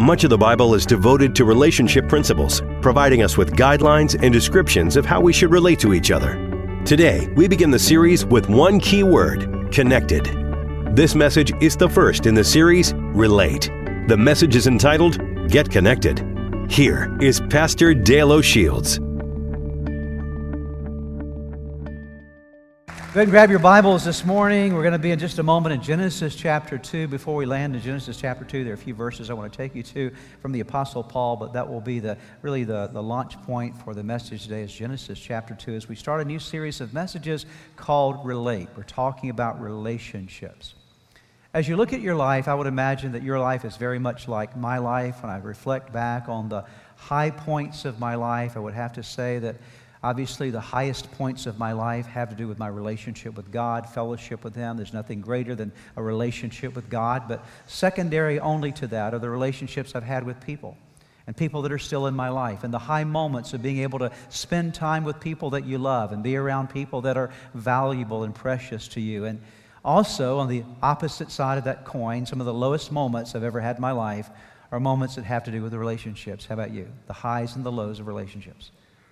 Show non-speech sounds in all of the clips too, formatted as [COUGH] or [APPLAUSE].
much of the Bible is devoted to relationship principles, providing us with guidelines and descriptions of how we should relate to each other. Today, we begin the series with one key word connected. This message is the first in the series, Relate. The message is entitled, Get Connected. Here is Pastor Dale O'Shields. Go ahead and grab your Bibles this morning. We're going to be in just a moment in Genesis chapter 2. Before we land in Genesis chapter 2, there are a few verses I want to take you to from the Apostle Paul, but that will be the, really the, the launch point for the message today is Genesis chapter 2 as we start a new series of messages called Relate. We're talking about relationships. As you look at your life, I would imagine that your life is very much like my life. When I reflect back on the high points of my life, I would have to say that Obviously, the highest points of my life have to do with my relationship with God, fellowship with Him. There's nothing greater than a relationship with God. But secondary only to that are the relationships I've had with people and people that are still in my life, and the high moments of being able to spend time with people that you love and be around people that are valuable and precious to you. And also, on the opposite side of that coin, some of the lowest moments I've ever had in my life are moments that have to do with the relationships. How about you? The highs and the lows of relationships.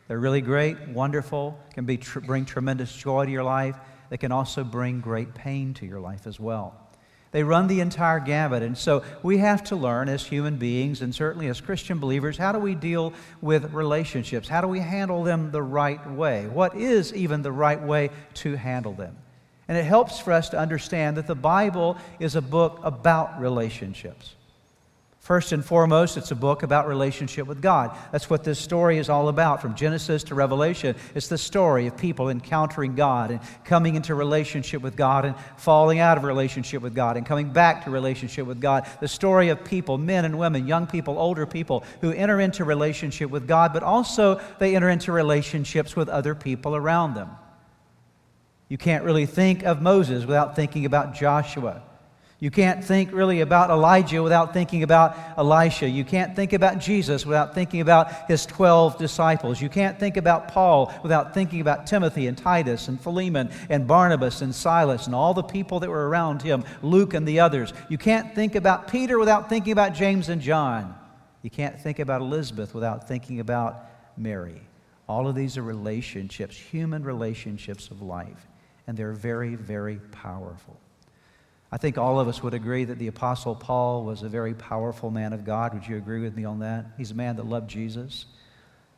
They're really great, wonderful, can be tr- bring tremendous joy to your life. They can also bring great pain to your life as well. They run the entire gamut. And so we have to learn as human beings and certainly as Christian believers how do we deal with relationships? How do we handle them the right way? What is even the right way to handle them? And it helps for us to understand that the Bible is a book about relationships. First and foremost, it's a book about relationship with God. That's what this story is all about, from Genesis to Revelation. It's the story of people encountering God and coming into relationship with God and falling out of relationship with God and coming back to relationship with God. The story of people, men and women, young people, older people, who enter into relationship with God, but also they enter into relationships with other people around them. You can't really think of Moses without thinking about Joshua. You can't think really about Elijah without thinking about Elisha. You can't think about Jesus without thinking about his 12 disciples. You can't think about Paul without thinking about Timothy and Titus and Philemon and Barnabas and Silas and all the people that were around him, Luke and the others. You can't think about Peter without thinking about James and John. You can't think about Elizabeth without thinking about Mary. All of these are relationships, human relationships of life, and they're very, very powerful. I think all of us would agree that the Apostle Paul was a very powerful man of God. Would you agree with me on that? He's a man that loved Jesus.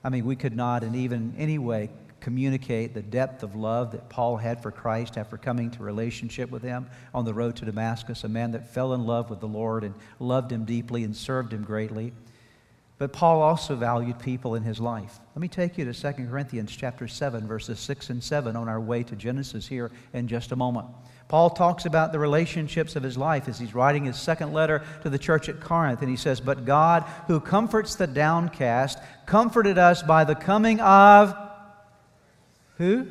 I mean, we could not in even any way communicate the depth of love that Paul had for Christ after coming to relationship with him on the road to Damascus, a man that fell in love with the Lord and loved him deeply and served him greatly. But Paul also valued people in his life. Let me take you to 2 Corinthians chapter 7 verses 6 and 7 on our way to Genesis here in just a moment. Paul talks about the relationships of his life as he's writing his second letter to the church at Corinth. And he says, But God, who comforts the downcast, comforted us by the coming of who?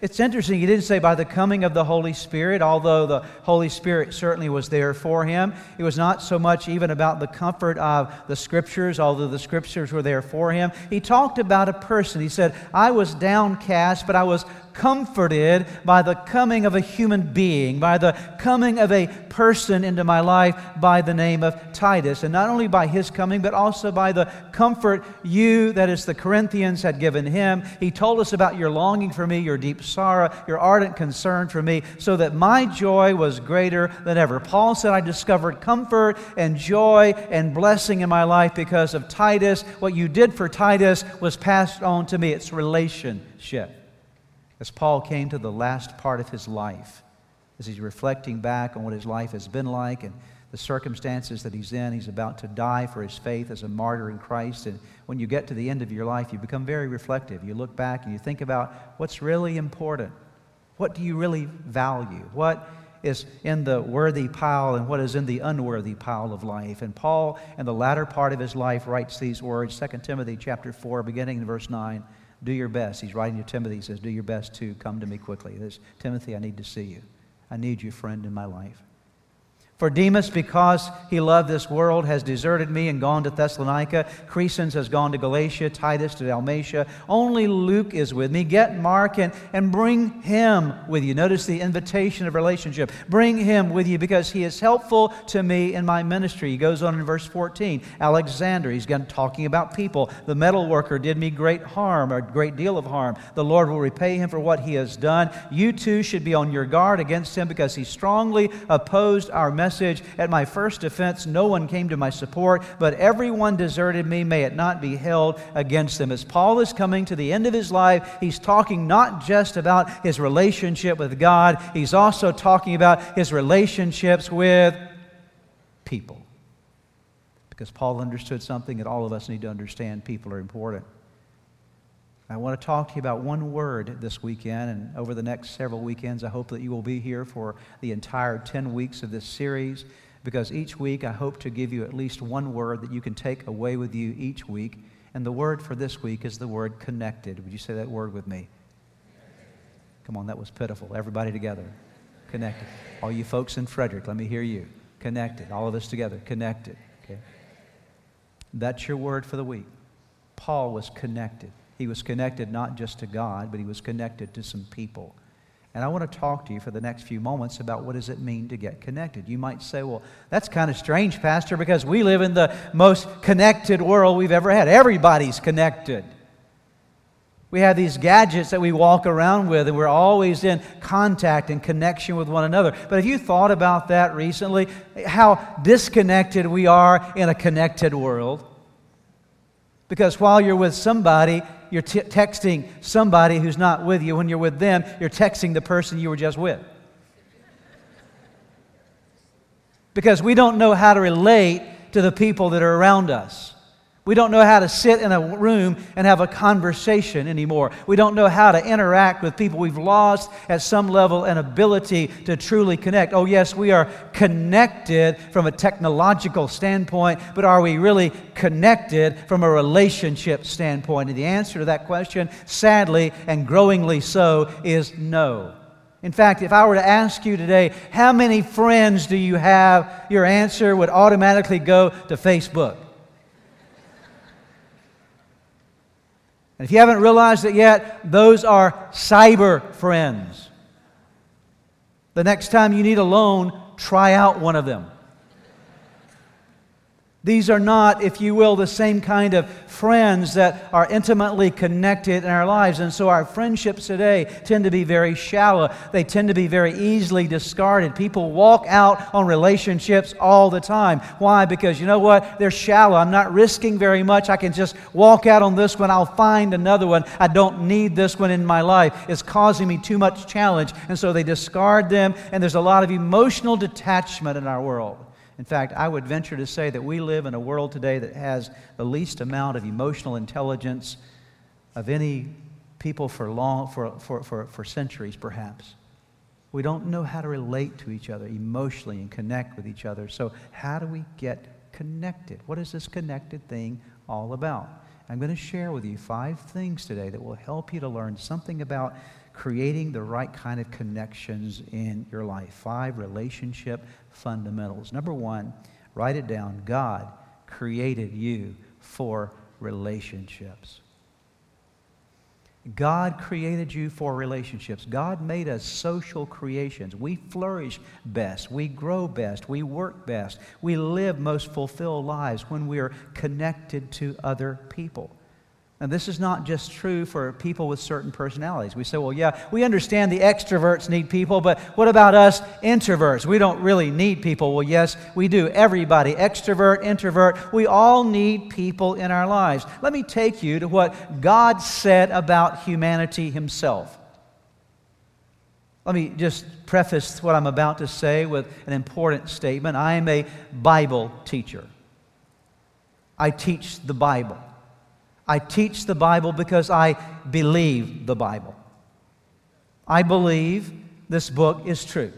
It's interesting, he didn't say by the coming of the Holy Spirit, although the Holy Spirit certainly was there for him. It was not so much even about the comfort of the Scriptures, although the Scriptures were there for him. He talked about a person. He said, I was downcast, but I was comforted by the coming of a human being, by the coming of a person into my life by the name of Titus. And not only by his coming, but also by the comfort you, that is the Corinthians, had given him. He told us about your longing for me, your deep sorrow, your ardent concern for me, so that my joy was greater than ever. Paul said, I discovered comfort and joy and blessing in my life because of Titus. What you did for Titus was passed on to me. It's relationship as Paul came to the last part of his life, as he's reflecting back on what his life has been like and the circumstances that he's in, he's about to die for his faith as a martyr in Christ. And when you get to the end of your life, you become very reflective. You look back and you think about what's really important. What do you really value? What is in the worthy pile and what is in the unworthy pile of life. And Paul, in the latter part of his life, writes these words, 2 Timothy chapter 4, beginning in verse 9 do your best. He's writing to Timothy. He says, Do your best to come to me quickly. There's, Timothy, I need to see you. I need you, friend, in my life. For Demas, because he loved this world, has deserted me and gone to Thessalonica. Crescens has gone to Galatia, Titus to Dalmatia. Only Luke is with me. Get Mark and, and bring him with you. Notice the invitation of relationship. Bring him with you because he is helpful to me in my ministry. He goes on in verse 14. Alexander, he's again talking about people. The metal worker did me great harm, a great deal of harm. The Lord will repay him for what he has done. You too should be on your guard against him because he strongly opposed our message message. At my first defense, no one came to my support, but everyone deserted me. May it not be held against them. As Paul is coming to the end of his life, he's talking not just about his relationship with God, he's also talking about his relationships with people. Because Paul understood something that all of us need to understand people are important. I want to talk to you about one word this weekend, and over the next several weekends, I hope that you will be here for the entire 10 weeks of this series, because each week I hope to give you at least one word that you can take away with you each week. And the word for this week is the word connected. Would you say that word with me? Come on, that was pitiful. Everybody together. Connected. All you folks in Frederick, let me hear you. Connected. All of us together. Connected. Okay? That's your word for the week. Paul was connected. He was connected not just to God, but he was connected to some people. And I want to talk to you for the next few moments about what does it mean to get connected. You might say, well, that's kind of strange, Pastor, because we live in the most connected world we've ever had. Everybody's connected. We have these gadgets that we walk around with, and we're always in contact and connection with one another. But have you thought about that recently? How disconnected we are in a connected world? Because while you're with somebody, you're t- texting somebody who's not with you. When you're with them, you're texting the person you were just with. Because we don't know how to relate to the people that are around us. We don't know how to sit in a room and have a conversation anymore. We don't know how to interact with people. We've lost, at some level, an ability to truly connect. Oh, yes, we are connected from a technological standpoint, but are we really connected from a relationship standpoint? And the answer to that question, sadly and growingly so, is no. In fact, if I were to ask you today, how many friends do you have? Your answer would automatically go to Facebook. And if you haven't realized it yet, those are cyber friends. The next time you need a loan, try out one of them. These are not, if you will, the same kind of friends that are intimately connected in our lives. And so our friendships today tend to be very shallow. They tend to be very easily discarded. People walk out on relationships all the time. Why? Because you know what? They're shallow. I'm not risking very much. I can just walk out on this one. I'll find another one. I don't need this one in my life. It's causing me too much challenge. And so they discard them. And there's a lot of emotional detachment in our world. In fact, I would venture to say that we live in a world today that has the least amount of emotional intelligence of any people for, long, for, for, for, for centuries, perhaps. We don't know how to relate to each other emotionally and connect with each other. So, how do we get connected? What is this connected thing all about? I'm going to share with you five things today that will help you to learn something about creating the right kind of connections in your life. Five relationship fundamentals. Number one, write it down. God created you for relationships. God created you for relationships. God made us social creations. We flourish best. We grow best. We work best. We live most fulfilled lives when we are connected to other people. And this is not just true for people with certain personalities. We say, well, yeah, we understand the extroverts need people, but what about us introverts? We don't really need people. Well, yes, we do. Everybody, extrovert, introvert, we all need people in our lives. Let me take you to what God said about humanity Himself. Let me just preface what I'm about to say with an important statement. I am a Bible teacher, I teach the Bible. I teach the Bible because I believe the Bible. I believe this book is true.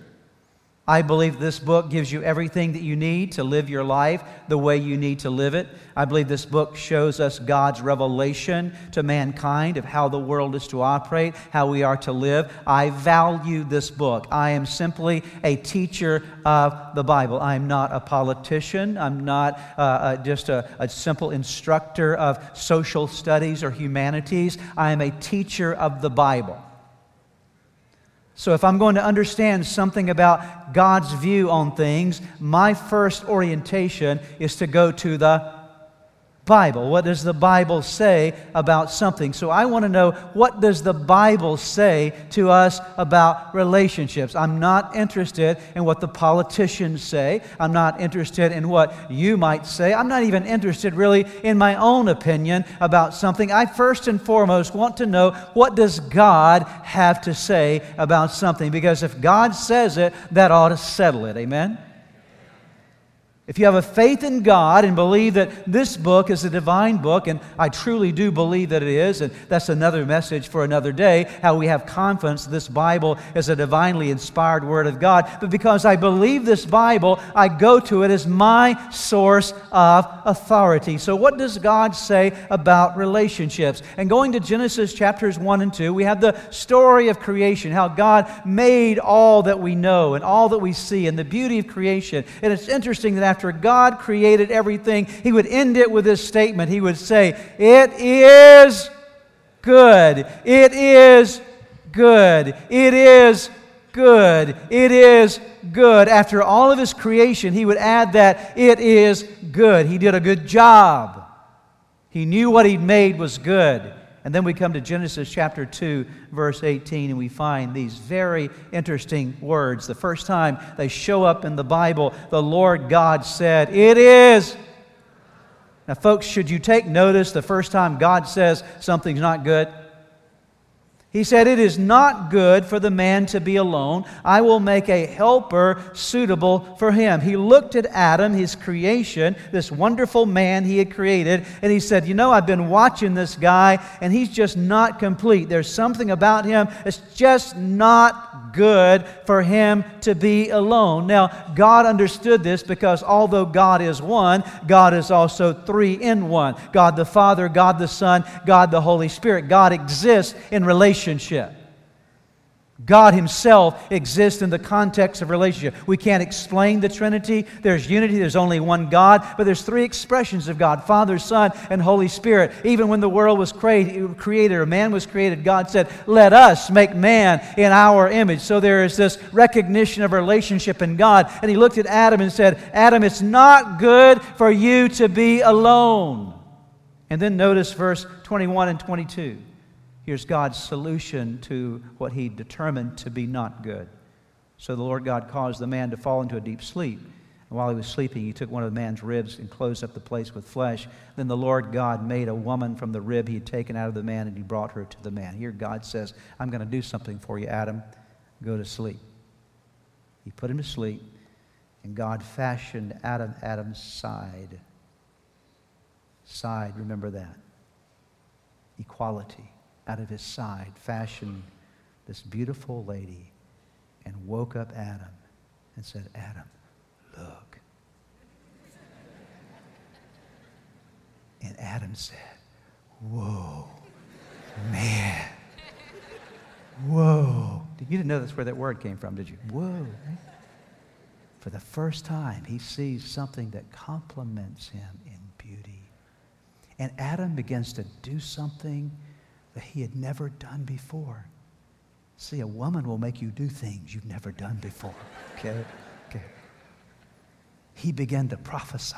I believe this book gives you everything that you need to live your life the way you need to live it. I believe this book shows us God's revelation to mankind of how the world is to operate, how we are to live. I value this book. I am simply a teacher of the Bible. I'm not a politician. I'm not uh, uh, just a, a simple instructor of social studies or humanities. I am a teacher of the Bible. So, if I'm going to understand something about God's view on things, my first orientation is to go to the Bible? What does the Bible say about something? So I want to know what does the Bible say to us about relationships? I'm not interested in what the politicians say. I'm not interested in what you might say. I'm not even interested really in my own opinion about something. I first and foremost want to know what does God have to say about something because if God says it, that ought to settle it. Amen. If you have a faith in God and believe that this book is a divine book, and I truly do believe that it is, and that's another message for another day, how we have confidence this Bible is a divinely inspired Word of God. But because I believe this Bible, I go to it as my source of authority. So, what does God say about relationships? And going to Genesis chapters 1 and 2, we have the story of creation, how God made all that we know and all that we see, and the beauty of creation. And it's interesting that after after God created everything, he would end it with this statement. He would say, It is good. It is good. It is good. It is good. After all of his creation, he would add that it is good. He did a good job. He knew what he'd made was good. And then we come to Genesis chapter 2, verse 18, and we find these very interesting words. The first time they show up in the Bible, the Lord God said, It is. Now, folks, should you take notice the first time God says something's not good? He said, It is not good for the man to be alone. I will make a helper suitable for him. He looked at Adam, his creation, this wonderful man he had created, and he said, You know, I've been watching this guy, and he's just not complete. There's something about him that's just not good for him to be alone. Now, God understood this because although God is one, God is also three in one God the Father, God the Son, God the Holy Spirit. God exists in relationship relationship. God Himself exists in the context of relationship. We can't explain the Trinity. There's unity, there's only one God, but there's three expressions of God Father, Son, and Holy Spirit. Even when the world was created or man was created, God said, Let us make man in our image. So there is this recognition of relationship in God. And He looked at Adam and said, Adam, it's not good for you to be alone. And then notice verse 21 and 22. Here's God's solution to what he determined to be not good. So the Lord God caused the man to fall into a deep sleep. And while he was sleeping, he took one of the man's ribs and closed up the place with flesh. Then the Lord God made a woman from the rib he had taken out of the man, and he brought her to the man. Here God says, I'm going to do something for you, Adam. Go to sleep. He put him to sleep, and God fashioned Adam Adam's side. Side, remember that. Equality out of his side fashioned this beautiful lady and woke up Adam and said, Adam, look. And Adam said, Whoa, man. Whoa. You didn't know that's where that word came from, did you? Whoa. For the first time, he sees something that complements him in beauty. And Adam begins to do something that he had never done before. See, a woman will make you do things you've never done before. Okay? Okay. He began to prophesy.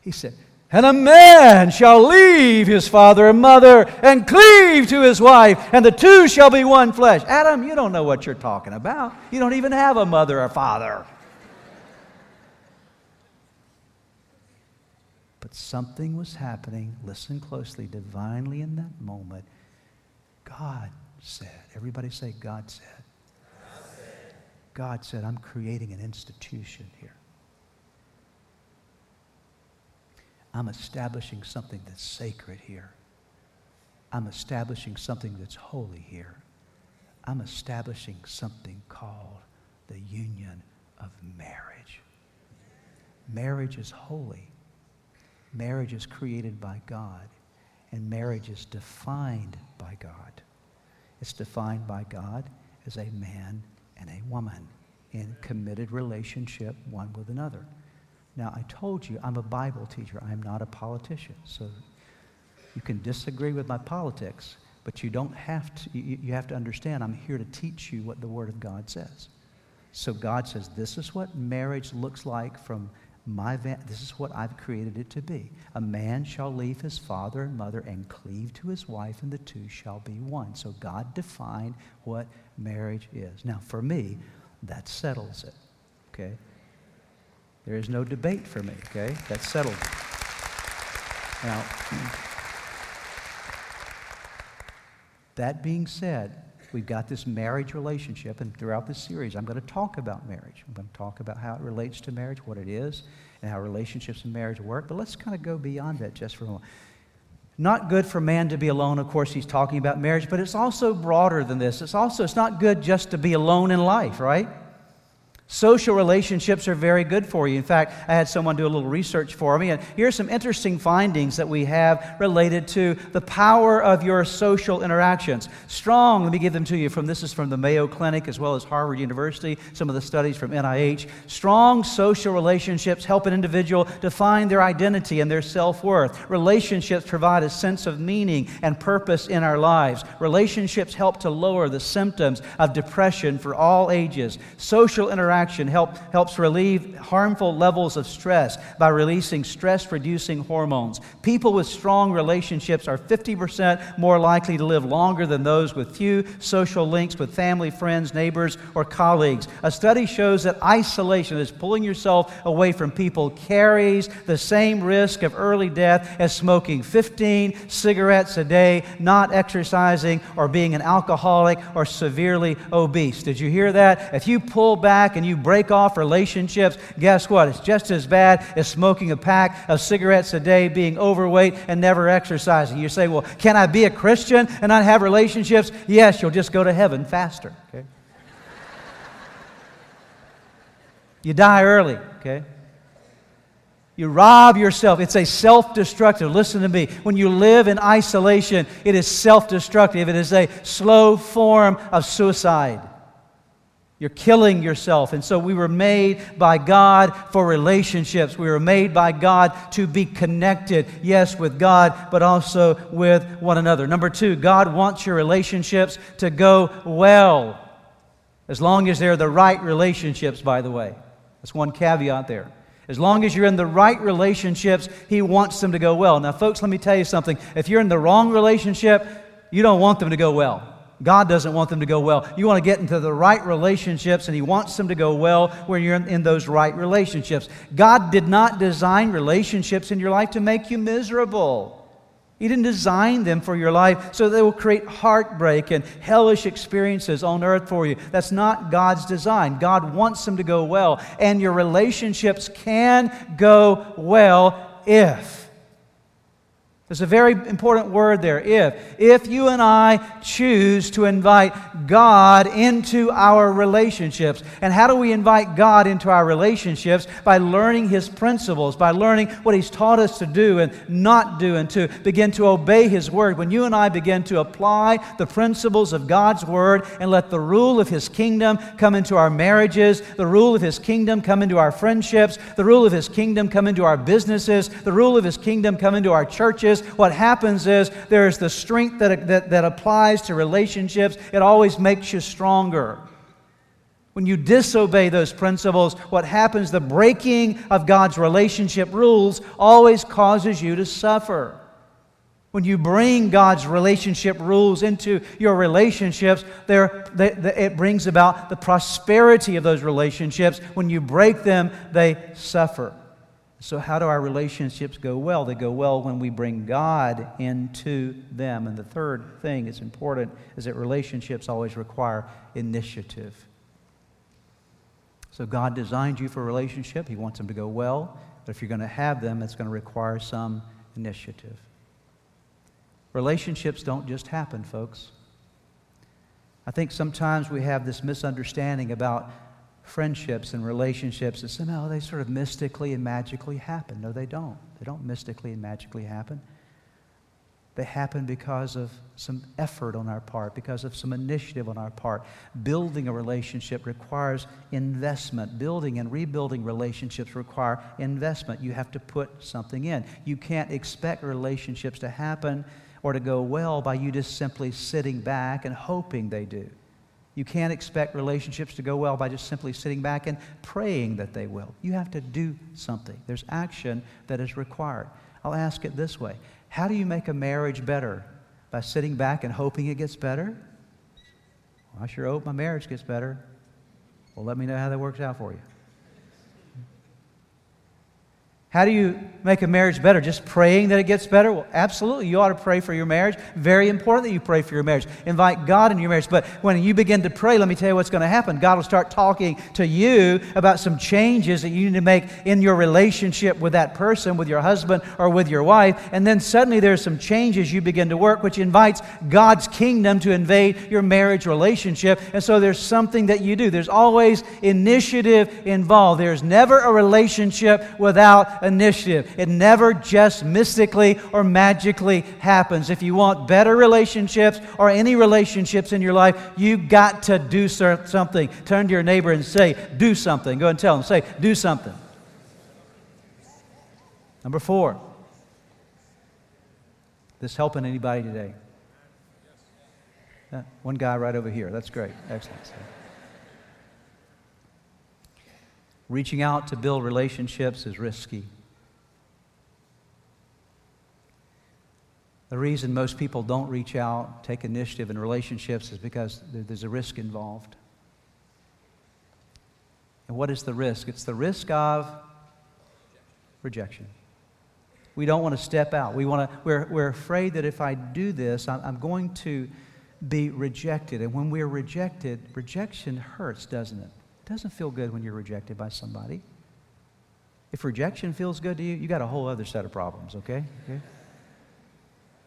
He said, and a man shall leave his father and mother and cleave to his wife, and the two shall be one flesh. Adam, you don't know what you're talking about. You don't even have a mother or father. But something was happening, listen closely, divinely in that moment. God said, everybody say, God said. God said, God said I'm creating an institution here. I'm establishing something that's sacred here. I'm establishing something that's holy here. I'm establishing something called the union of marriage. Marriage is holy. Marriage is created by God, and marriage is defined by God. It's defined by God as a man and a woman in committed relationship one with another. Now, I told you I'm a Bible teacher. I'm not a politician. So you can disagree with my politics, but you don't have to, you, you have to understand I'm here to teach you what the Word of God says. So God says, this is what marriage looks like from my this is what I've created it to be. A man shall leave his father and mother and cleave to his wife, and the two shall be one. So God defined what marriage is. Now, for me, that settles it. Okay? There is no debate for me, okay? That's settled. Now, [CLEARS THROAT] that being said, we've got this marriage relationship, and throughout this series, I'm going to talk about marriage. I'm going to talk about how it relates to marriage, what it is, and how relationships in marriage work. But let's kind of go beyond that just for a moment. Not good for man to be alone. Of course, he's talking about marriage, but it's also broader than this. It's also, it's not good just to be alone in life, right? Social relationships are very good for you. In fact, I had someone do a little research for me, and here are some interesting findings that we have related to the power of your social interactions. Strong, let me give them to you from this is from the Mayo Clinic as well as Harvard University, some of the studies from NIH. Strong social relationships help an individual define their identity and their self worth. Relationships provide a sense of meaning and purpose in our lives. Relationships help to lower the symptoms of depression for all ages. Social interactions help, helps relieve harmful levels of stress by releasing stress reducing hormones. People with strong relationships are 50% more likely to live longer than those with few social links with family, friends, neighbors, or colleagues. A study shows that isolation, is pulling yourself away from people, carries the same risk of early death as smoking 15 cigarettes a day, not exercising, or being an alcoholic or severely obese. Did you hear that? If you pull back and you you break off relationships, guess what? It's just as bad as smoking a pack of cigarettes a day, being overweight, and never exercising. You say, well, can I be a Christian and not have relationships? Yes, you'll just go to heaven faster. Okay? you die early, okay? You rob yourself. It's a self destructive. Listen to me. When you live in isolation, it is self destructive. It is a slow form of suicide. You're killing yourself. And so we were made by God for relationships. We were made by God to be connected, yes, with God, but also with one another. Number two, God wants your relationships to go well, as long as they're the right relationships, by the way. That's one caveat there. As long as you're in the right relationships, He wants them to go well. Now, folks, let me tell you something. If you're in the wrong relationship, you don't want them to go well. God doesn't want them to go well. You want to get into the right relationships, and He wants them to go well when you're in, those right relationships. God did not design relationships in your life to make you miserable. He didn't design them for your life so they will create heartbreak and hellish experiences on earth for you. That's not God's design. God wants them to go well, and your relationships can go well if there's a very important word there, if. If you and I choose to invite God into our relationships. And how do we invite God into our relationships? By learning His principles, by learning what He's taught us to do and not do, and to begin to obey His word. When you and I begin to apply the principles of God's word and let the rule of His kingdom come into our marriages, the rule of His kingdom come into our friendships, the rule of His kingdom come into our businesses, the rule of His kingdom come into our churches what happens is there's the strength that, that, that applies to relationships, it always makes you stronger. When you disobey those principles, what happens, the breaking of God's relationship rules always causes you to suffer. When you bring God's relationship rules into your relationships, they, it brings about the prosperity of those relationships. When you break them, they suffer. So, how do our relationships go well? They go well when we bring God into them. And the third thing that's important is that relationships always require initiative. So, God designed you for a relationship, He wants them to go well. But if you're going to have them, it's going to require some initiative. Relationships don't just happen, folks. I think sometimes we have this misunderstanding about friendships and relationships that somehow they sort of mystically and magically happen. No, they don't. They don't mystically and magically happen. They happen because of some effort on our part, because of some initiative on our part. Building a relationship requires investment. Building and rebuilding relationships require investment. You have to put something in. You can't expect relationships to happen or to go well by you just simply sitting back and hoping they do. You can't expect relationships to go well by just simply sitting back and praying that they will. You have to do something. There's action that is required. I'll ask it this way How do you make a marriage better? By sitting back and hoping it gets better? Well, I sure hope my marriage gets better. Well, let me know how that works out for you. How do you make a marriage better? Just praying that it gets better? Well, absolutely. You ought to pray for your marriage. Very important that you pray for your marriage. Invite God into your marriage. But when you begin to pray, let me tell you what's going to happen. God will start talking to you about some changes that you need to make in your relationship with that person, with your husband or with your wife. And then suddenly there's some changes you begin to work, which invites God's kingdom to invade your marriage relationship. And so there's something that you do. There's always initiative involved. There's never a relationship without initiative. It never just mystically or magically happens. If you want better relationships or any relationships in your life, you've got to do something. Turn to your neighbor and say, Do something. Go and tell them, say, Do something. Number four. This helping anybody today? One guy right over here. That's great. Excellent. Reaching out to build relationships is risky. The reason most people don't reach out, take initiative in relationships is because there's a risk involved. And what is the risk? It's the risk of rejection. We don't want to step out. We want to, we're, we're afraid that if I do this, I'm, I'm going to be rejected. And when we're rejected, rejection hurts, doesn't it? Doesn't feel good when you're rejected by somebody. If rejection feels good to you, you got a whole other set of problems, okay? okay?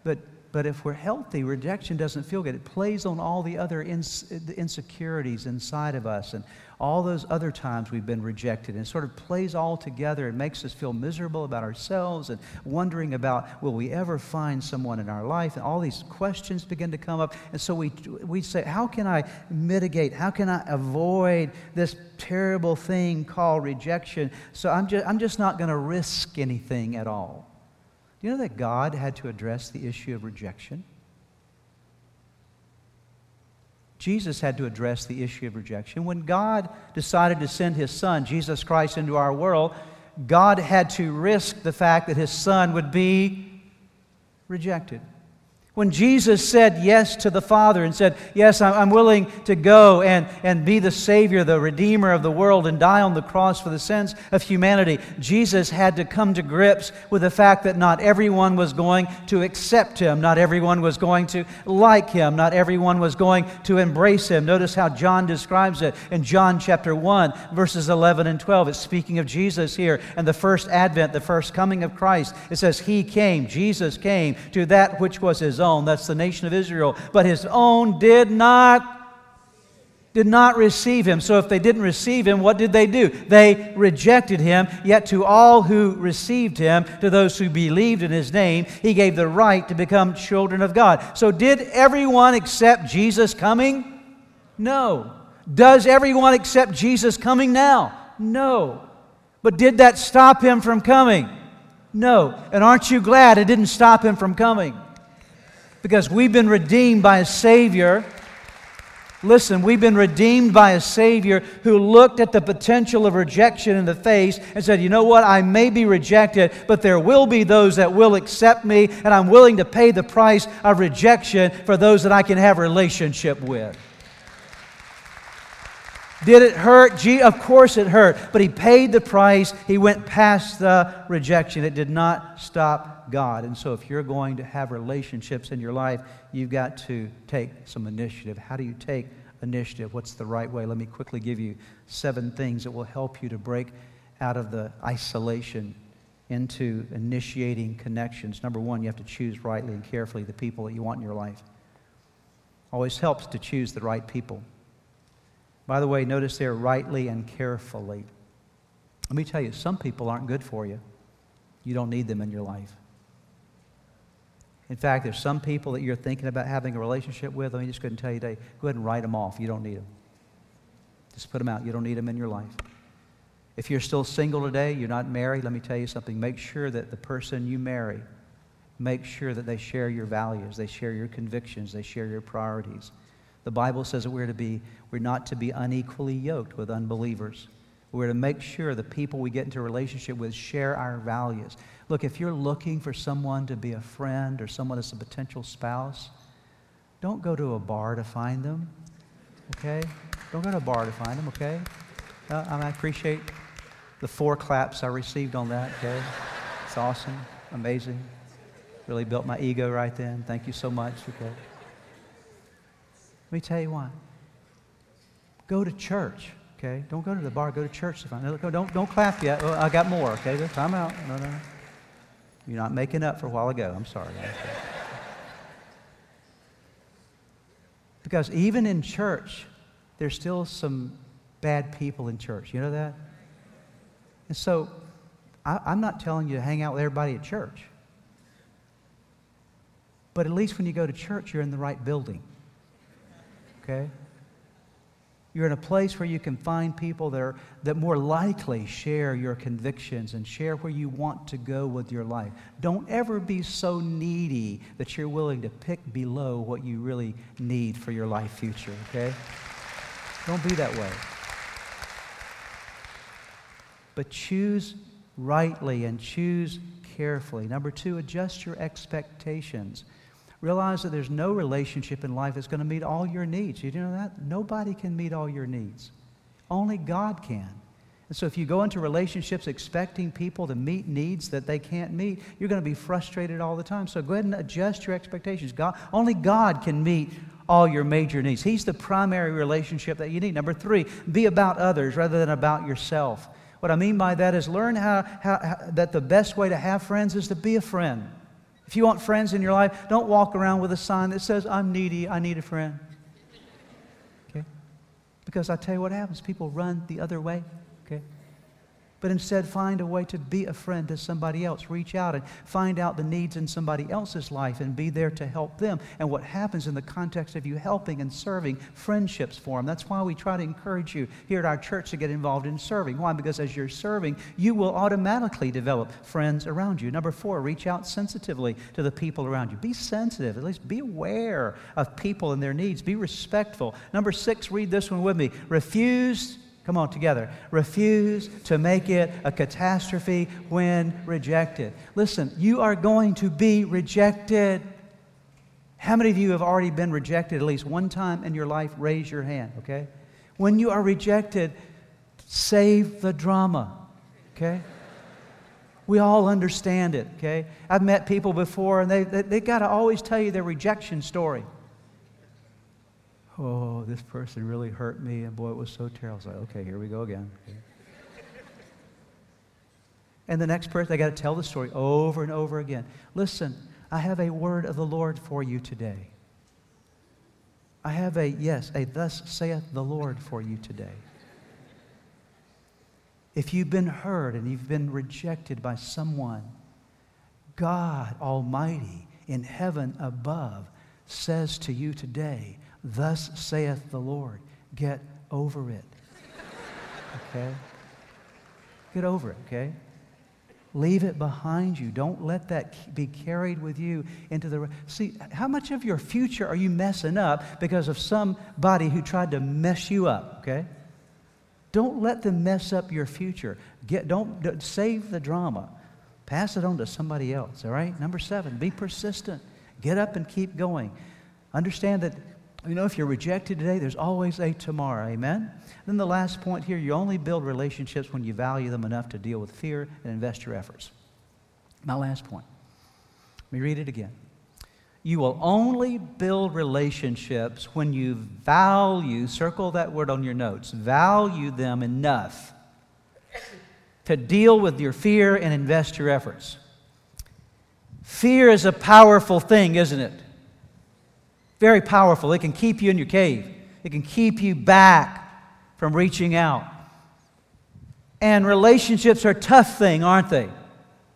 But, but if we're healthy, rejection doesn't feel good. It plays on all the other ins- insecurities inside of us and all those other times we've been rejected. And sort of plays all together and makes us feel miserable about ourselves and wondering about will we ever find someone in our life? And all these questions begin to come up. And so we we say how can i mitigate? How can i avoid this terrible thing called rejection? So i'm just i'm just not going to risk anything at all do you know that god had to address the issue of rejection Jesus had to address the issue of rejection. When God decided to send his son, Jesus Christ, into our world, God had to risk the fact that his son would be rejected. When Jesus said yes to the Father and said, Yes, I'm willing to go and, and be the Savior, the Redeemer of the world, and die on the cross for the sins of humanity, Jesus had to come to grips with the fact that not everyone was going to accept Him, not everyone was going to like Him, not everyone was going to embrace Him. Notice how John describes it in John chapter 1, verses 11 and 12. It's speaking of Jesus here and the first advent, the first coming of Christ. It says, He came, Jesus came to that which was His own, that's the nation of Israel, but his own did not did not receive him. So if they didn't receive him, what did they do? They rejected him. Yet to all who received him, to those who believed in his name, he gave the right to become children of God. So did everyone accept Jesus coming? No. Does everyone accept Jesus coming now? No. But did that stop him from coming? No. And aren't you glad it didn't stop him from coming? Because we've been redeemed by a Savior. Listen, we've been redeemed by a Savior who looked at the potential of rejection in the face and said, You know what? I may be rejected, but there will be those that will accept me, and I'm willing to pay the price of rejection for those that I can have a relationship with. Did it hurt? Gee, of course it hurt. But he paid the price. He went past the rejection. It did not stop God. And so if you're going to have relationships in your life, you've got to take some initiative. How do you take initiative? What's the right way? Let me quickly give you seven things that will help you to break out of the isolation into initiating connections. Number one, you have to choose rightly and carefully the people that you want in your life. Always helps to choose the right people. By the way, notice there rightly and carefully. Let me tell you, some people aren't good for you. You don't need them in your life. In fact, there's some people that you're thinking about having a relationship with. Let me just go ahead and tell you today go ahead and write them off. You don't need them. Just put them out. You don't need them in your life. If you're still single today, you're not married, let me tell you something. Make sure that the person you marry, make sure that they share your values, they share your convictions, they share your priorities. The Bible says that we're to be, we're not to be unequally yoked with unbelievers. We're to make sure the people we get into a relationship with share our values. Look, if you're looking for someone to be a friend or someone as a potential spouse, don't go to a bar to find them, okay? Don't go to a bar to find them, okay? Uh, I appreciate the four claps I received on that, okay? It's awesome, amazing. Really built my ego right then. Thank you so much, okay? Let me tell you why. Go to church, okay? Don't go to the bar, go to church don't, don't clap yet. I got more, okay? Time out. No, no. You're not making up for a while ago. I'm sorry. Because even in church, there's still some bad people in church. You know that? And so I, I'm not telling you to hang out with everybody at church. But at least when you go to church, you're in the right building. Okay? You're in a place where you can find people that, are, that more likely share your convictions and share where you want to go with your life. Don't ever be so needy that you're willing to pick below what you really need for your life future, okay? Don't be that way. But choose rightly and choose carefully. Number two, adjust your expectations. Realize that there's no relationship in life that's going to meet all your needs. You know that? Nobody can meet all your needs. Only God can. And so if you go into relationships expecting people to meet needs that they can't meet, you're going to be frustrated all the time. So go ahead and adjust your expectations. God, only God can meet all your major needs. He's the primary relationship that you need. Number three, be about others rather than about yourself. What I mean by that is learn how, how, how that the best way to have friends is to be a friend. If you want friends in your life, don't walk around with a sign that says, I'm needy, I need a friend. Okay? Because I tell you what happens people run the other way but instead find a way to be a friend to somebody else. Reach out and find out the needs in somebody else's life and be there to help them. And what happens in the context of you helping and serving, friendships form. That's why we try to encourage you here at our church to get involved in serving. Why? Because as you're serving, you will automatically develop friends around you. Number four, reach out sensitively to the people around you. Be sensitive, at least be aware of people and their needs. Be respectful. Number six, read this one with me. Refuse Come on, together. Refuse to make it a catastrophe when rejected. Listen, you are going to be rejected. How many of you have already been rejected at least one time in your life? Raise your hand, okay? When you are rejected, save the drama, okay? We all understand it, okay? I've met people before and they, they, they got to always tell you their rejection story oh, this person really hurt me, and boy, it was so terrible. I was like, okay, here we go again. And the next person, they got to tell the story over and over again. Listen, I have a word of the Lord for you today. I have a, yes, a thus saith the Lord for you today. If you've been hurt and you've been rejected by someone, God Almighty in heaven above says to you today, Thus saith the Lord. Get over it. Okay? Get over it, okay? Leave it behind you. Don't let that be carried with you into the. See, how much of your future are you messing up because of somebody who tried to mess you up, okay? Don't let them mess up your future. Get, don't, don't save the drama. Pass it on to somebody else, all right? Number seven, be persistent. Get up and keep going. Understand that you know, if you're rejected today, there's always a tomorrow. Amen? Then the last point here you only build relationships when you value them enough to deal with fear and invest your efforts. My last point. Let me read it again. You will only build relationships when you value, circle that word on your notes, value them enough to deal with your fear and invest your efforts. Fear is a powerful thing, isn't it? Very powerful. It can keep you in your cave, it can keep you back from reaching out. And relationships are a tough thing, aren't they?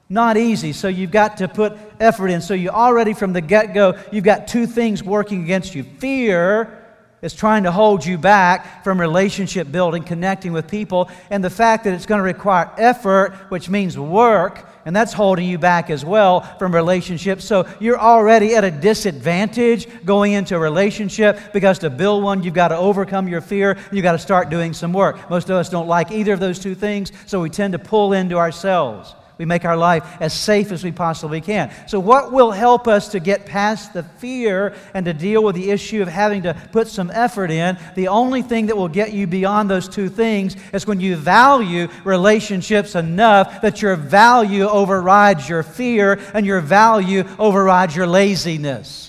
Not easy. So you've got to put effort in. So you already from the get go, you've got two things working against you fear is trying to hold you back from relationship building, connecting with people, and the fact that it's going to require effort, which means work, and that's holding you back as well from relationships. So you're already at a disadvantage going into a relationship because to build one, you've got to overcome your fear. You've got to start doing some work. Most of us don't like either of those two things, so we tend to pull into ourselves. We make our life as safe as we possibly can. So, what will help us to get past the fear and to deal with the issue of having to put some effort in? The only thing that will get you beyond those two things is when you value relationships enough that your value overrides your fear and your value overrides your laziness.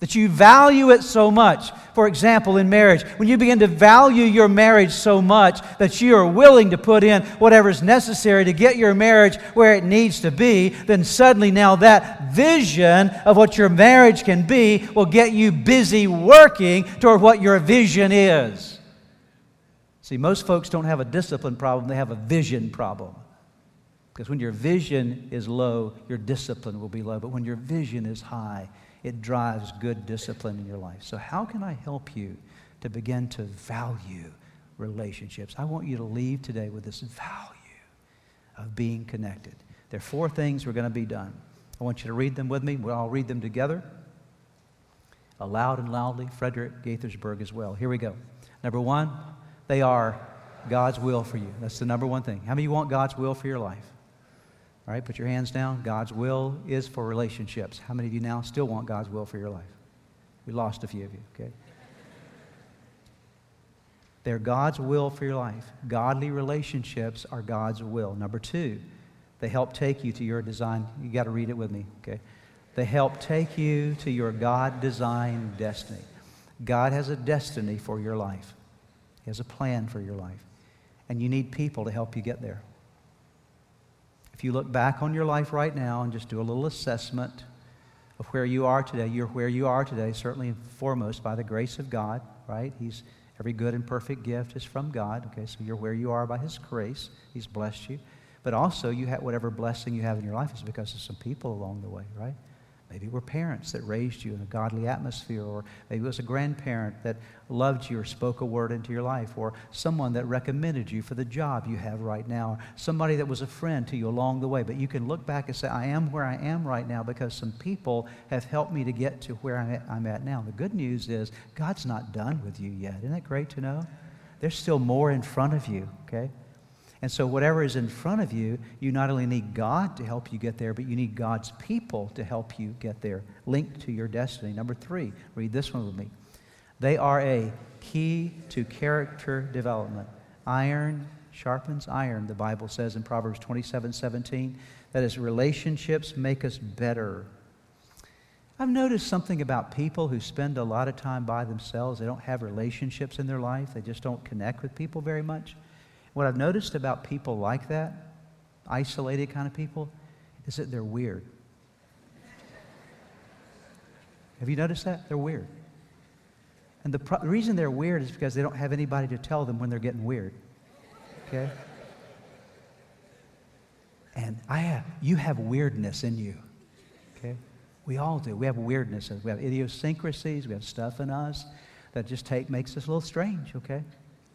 That you value it so much. For example, in marriage, when you begin to value your marriage so much that you are willing to put in whatever is necessary to get your marriage where it needs to be, then suddenly now that vision of what your marriage can be will get you busy working toward what your vision is. See, most folks don't have a discipline problem, they have a vision problem. Because when your vision is low, your discipline will be low. But when your vision is high, it drives good discipline in your life. So, how can I help you to begin to value relationships? I want you to leave today with this value of being connected. There are four things we're going to be done. I want you to read them with me. We'll all read them together. Aloud and loudly, Frederick Gaithersburg as well. Here we go. Number one, they are God's will for you. That's the number one thing. How many want God's will for your life? All right, put your hands down. God's will is for relationships. How many of you now still want God's will for your life? We lost a few of you, okay? They're God's will for your life. Godly relationships are God's will. Number two, they help take you to your design. You got to read it with me, okay? They help take you to your God designed destiny. God has a destiny for your life, He has a plan for your life. And you need people to help you get there. If you look back on your life right now and just do a little assessment of where you are today, you're where you are today, certainly foremost by the grace of God, right? He's every good and perfect gift is from God. Okay, so you're where you are by His grace. He's blessed you. But also, you have whatever blessing you have in your life is because of some people along the way, right? Maybe it were parents that raised you in a godly atmosphere, or maybe it was a grandparent that loved you or spoke a word into your life, or someone that recommended you for the job you have right now, or somebody that was a friend to you along the way. But you can look back and say, I am where I am right now because some people have helped me to get to where I'm at now. The good news is God's not done with you yet. Isn't that great to know? There's still more in front of you, okay? And so, whatever is in front of you, you not only need God to help you get there, but you need God's people to help you get there, linked to your destiny. Number three, read this one with me. They are a key to character development. Iron sharpens iron, the Bible says in Proverbs 27 17. That is, relationships make us better. I've noticed something about people who spend a lot of time by themselves. They don't have relationships in their life, they just don't connect with people very much. What I've noticed about people like that, isolated kind of people, is that they're weird. [LAUGHS] Have you noticed that? They're weird. And the, pro- the reason they're weird is because they don't have anybody to tell them when they're getting weird. Okay? And I have, you have weirdness in you. Okay? We all do. We have weirdness. We have idiosyncrasies. We have stuff in us that just take, makes us a little strange, okay?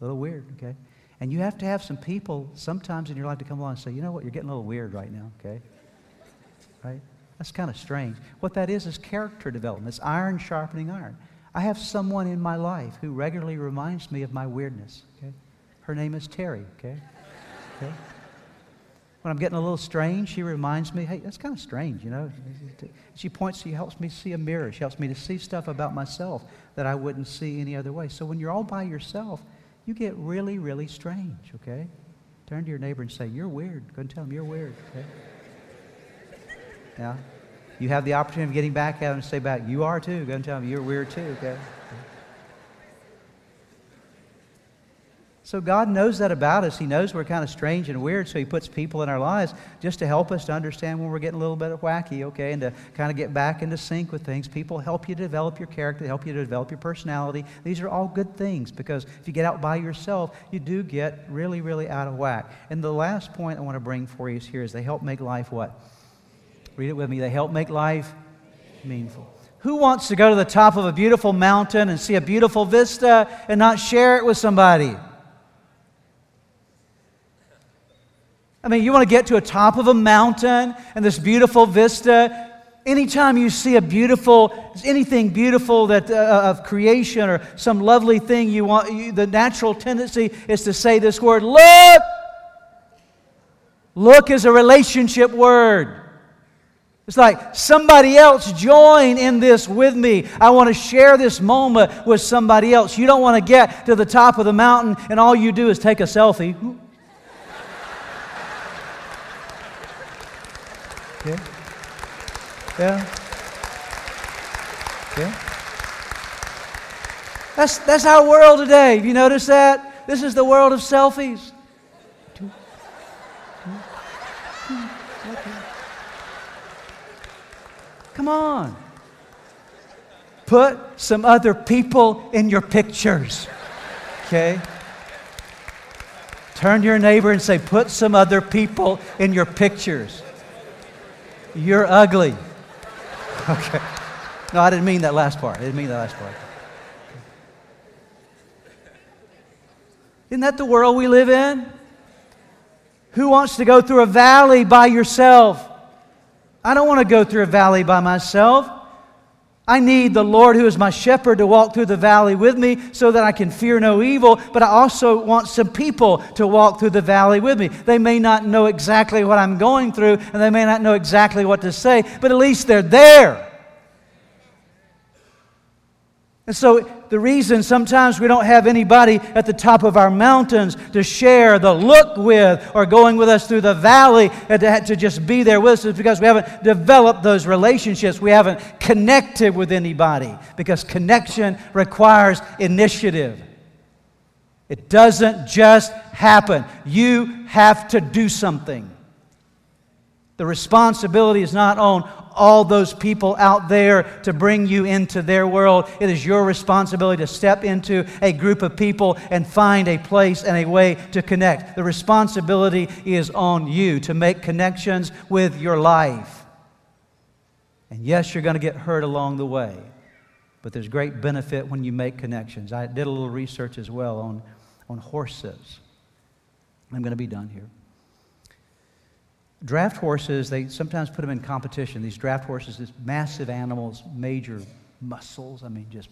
A little weird, okay? And you have to have some people sometimes in your life to come along and say, you know what, you're getting a little weird right now, okay? Right? That's kind of strange. What that is is character development. It's iron sharpening iron. I have someone in my life who regularly reminds me of my weirdness, okay? Her name is Terry, okay? okay? When I'm getting a little strange, she reminds me, hey, that's kind of strange, you know? She points, she helps me see a mirror. She helps me to see stuff about myself that I wouldn't see any other way. So when you're all by yourself, you get really, really strange, okay? Turn to your neighbor and say, You're weird. Go and tell him you're weird, okay? Yeah? You have the opportunity of getting back at them and say back, You are too. Go and tell him you're weird too, okay? So God knows that about us. He knows we're kind of strange and weird, so He puts people in our lives just to help us to understand when we're getting a little bit wacky, okay, and to kind of get back into sync with things. People help you develop your character, they help you to develop your personality. These are all good things because if you get out by yourself, you do get really, really out of whack. And the last point I want to bring for you is here is they help make life what? Read it with me. They help make life meaningful. Who wants to go to the top of a beautiful mountain and see a beautiful vista and not share it with somebody? I mean, you want to get to a top of a mountain and this beautiful vista. Anytime you see a beautiful, anything beautiful that uh, of creation or some lovely thing, you want you, the natural tendency is to say this word, "Look." Look is a relationship word. It's like somebody else join in this with me. I want to share this moment with somebody else. You don't want to get to the top of the mountain and all you do is take a selfie. Yeah. Yeah. Yeah. That's, that's our world today. Have you noticed that? This is the world of selfies. Come on. Put some other people in your pictures. Okay? Turn to your neighbor and say, Put some other people in your pictures. You're ugly. [LAUGHS] Okay. No, I didn't mean that last part. I didn't mean that last part. Isn't that the world we live in? Who wants to go through a valley by yourself? I don't want to go through a valley by myself. I need the Lord, who is my shepherd, to walk through the valley with me so that I can fear no evil, but I also want some people to walk through the valley with me. They may not know exactly what I'm going through, and they may not know exactly what to say, but at least they're there. And so, the reason sometimes we don't have anybody at the top of our mountains to share the look with or going with us through the valley to, to just be there with us is because we haven't developed those relationships. We haven't connected with anybody because connection requires initiative. It doesn't just happen, you have to do something. The responsibility is not on all those people out there to bring you into their world. It is your responsibility to step into a group of people and find a place and a way to connect. The responsibility is on you to make connections with your life. And yes, you're going to get hurt along the way, but there's great benefit when you make connections. I did a little research as well on, on horses. I'm going to be done here draft horses, they sometimes put them in competition. These draft horses, these massive animals, major muscles, I mean, just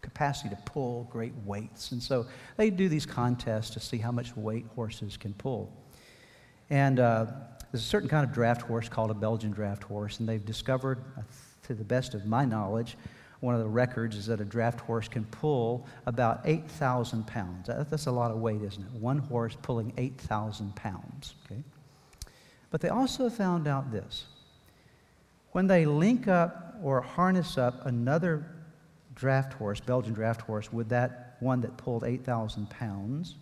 capacity to pull great weights. And so they do these contests to see how much weight horses can pull. And uh, there's a certain kind of draft horse called a Belgian draft horse, and they've discovered, uh, to the best of my knowledge, one of the records is that a draft horse can pull about 8,000 pounds. That's a lot of weight, isn't it? One horse pulling 8,000 pounds. Okay? But they also found out this when they link up or harness up another draft horse, Belgian draft horse, with that one that pulled 8,000 pounds,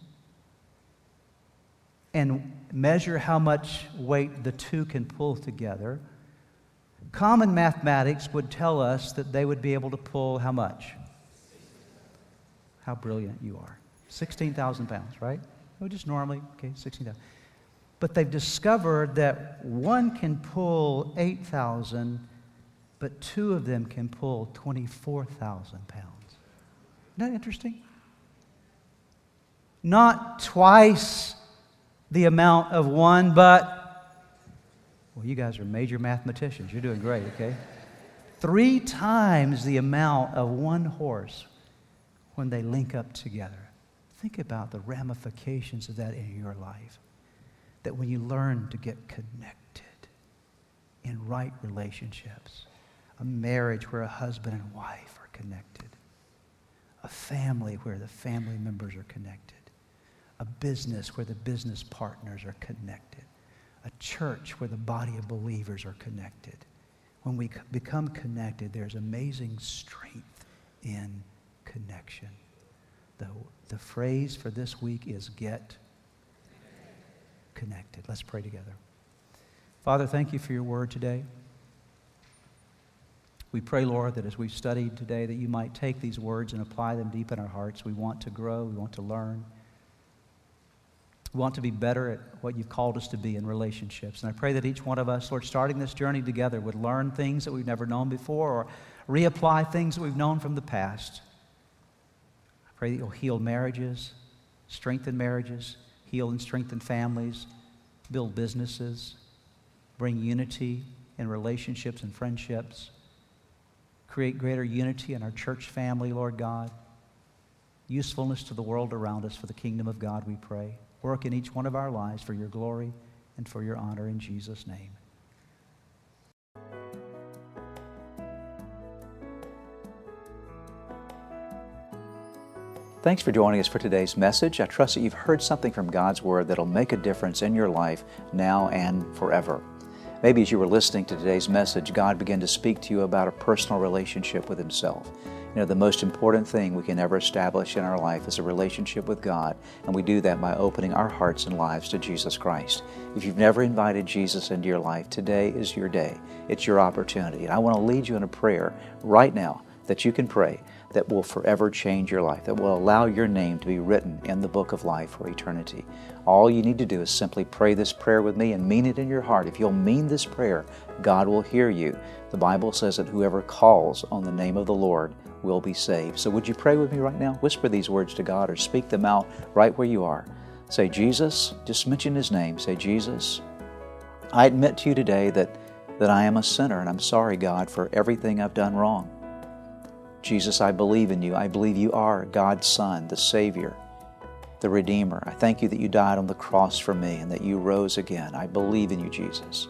and measure how much weight the two can pull together, common mathematics would tell us that they would be able to pull how much? How brilliant you are. 16,000 pounds, right? Oh, just normally, okay, 16,000. But they've discovered that one can pull 8,000, but two of them can pull 24,000 pounds. Isn't that interesting? Not twice the amount of one, but, well, you guys are major mathematicians. You're doing great, okay? Three times the amount of one horse when they link up together. Think about the ramifications of that in your life that when you learn to get connected in right relationships, a marriage where a husband and wife are connected, a family where the family members are connected, a business where the business partners are connected, a church where the body of believers are connected. When we become connected, there's amazing strength in connection. The, the phrase for this week is get connected. Let's pray together. Father, thank you for your word today. We pray, Lord, that as we've studied today, that you might take these words and apply them deep in our hearts. We want to grow, we want to learn. We want to be better at what you've called us to be in relationships. And I pray that each one of us, Lord, starting this journey together, would learn things that we've never known before or reapply things that we've known from the past. I pray that you'll heal marriages, strengthen marriages, heal and strengthen families, build businesses, bring unity in relationships and friendships create greater unity in our church family, Lord God. Usefulness to the world around us for the kingdom of God, we pray. Work in each one of our lives for your glory and for your honor in Jesus' name. Thanks for joining us for today's message. I trust that you've heard something from God's Word that'll make a difference in your life now and forever. Maybe as you were listening to today's message, God began to speak to you about a personal relationship with Himself. You know, the most important thing we can ever establish in our life is a relationship with God, and we do that by opening our hearts and lives to Jesus Christ. If you've never invited Jesus into your life, today is your day. It's your opportunity. And I want to lead you in a prayer right now that you can pray that will forever change your life, that will allow your name to be written in the book of life for eternity. All you need to do is simply pray this prayer with me and mean it in your heart. If you'll mean this prayer, God will hear you. The Bible says that whoever calls on the name of the Lord will be saved. So would you pray with me right now? Whisper these words to God or speak them out right where you are. Say, Jesus, just mention his name. Say, Jesus, I admit to you today that, that I am a sinner and I'm sorry, God, for everything I've done wrong. Jesus, I believe in you. I believe you are God's Son, the Savior, the Redeemer. I thank you that you died on the cross for me and that you rose again. I believe in you, Jesus.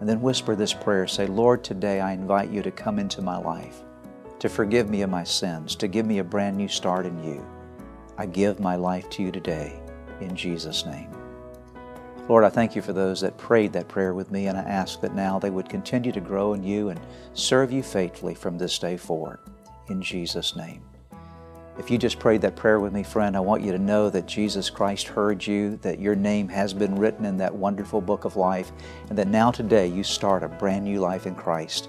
And then whisper this prayer say, Lord, today I invite you to come into my life, to forgive me of my sins, to give me a brand new start in you. I give my life to you today in Jesus' name. Lord, I thank you for those that prayed that prayer with me, and I ask that now they would continue to grow in you and serve you faithfully from this day forward. In Jesus' name. If you just prayed that prayer with me, friend, I want you to know that Jesus Christ heard you, that your name has been written in that wonderful book of life, and that now today you start a brand new life in Christ.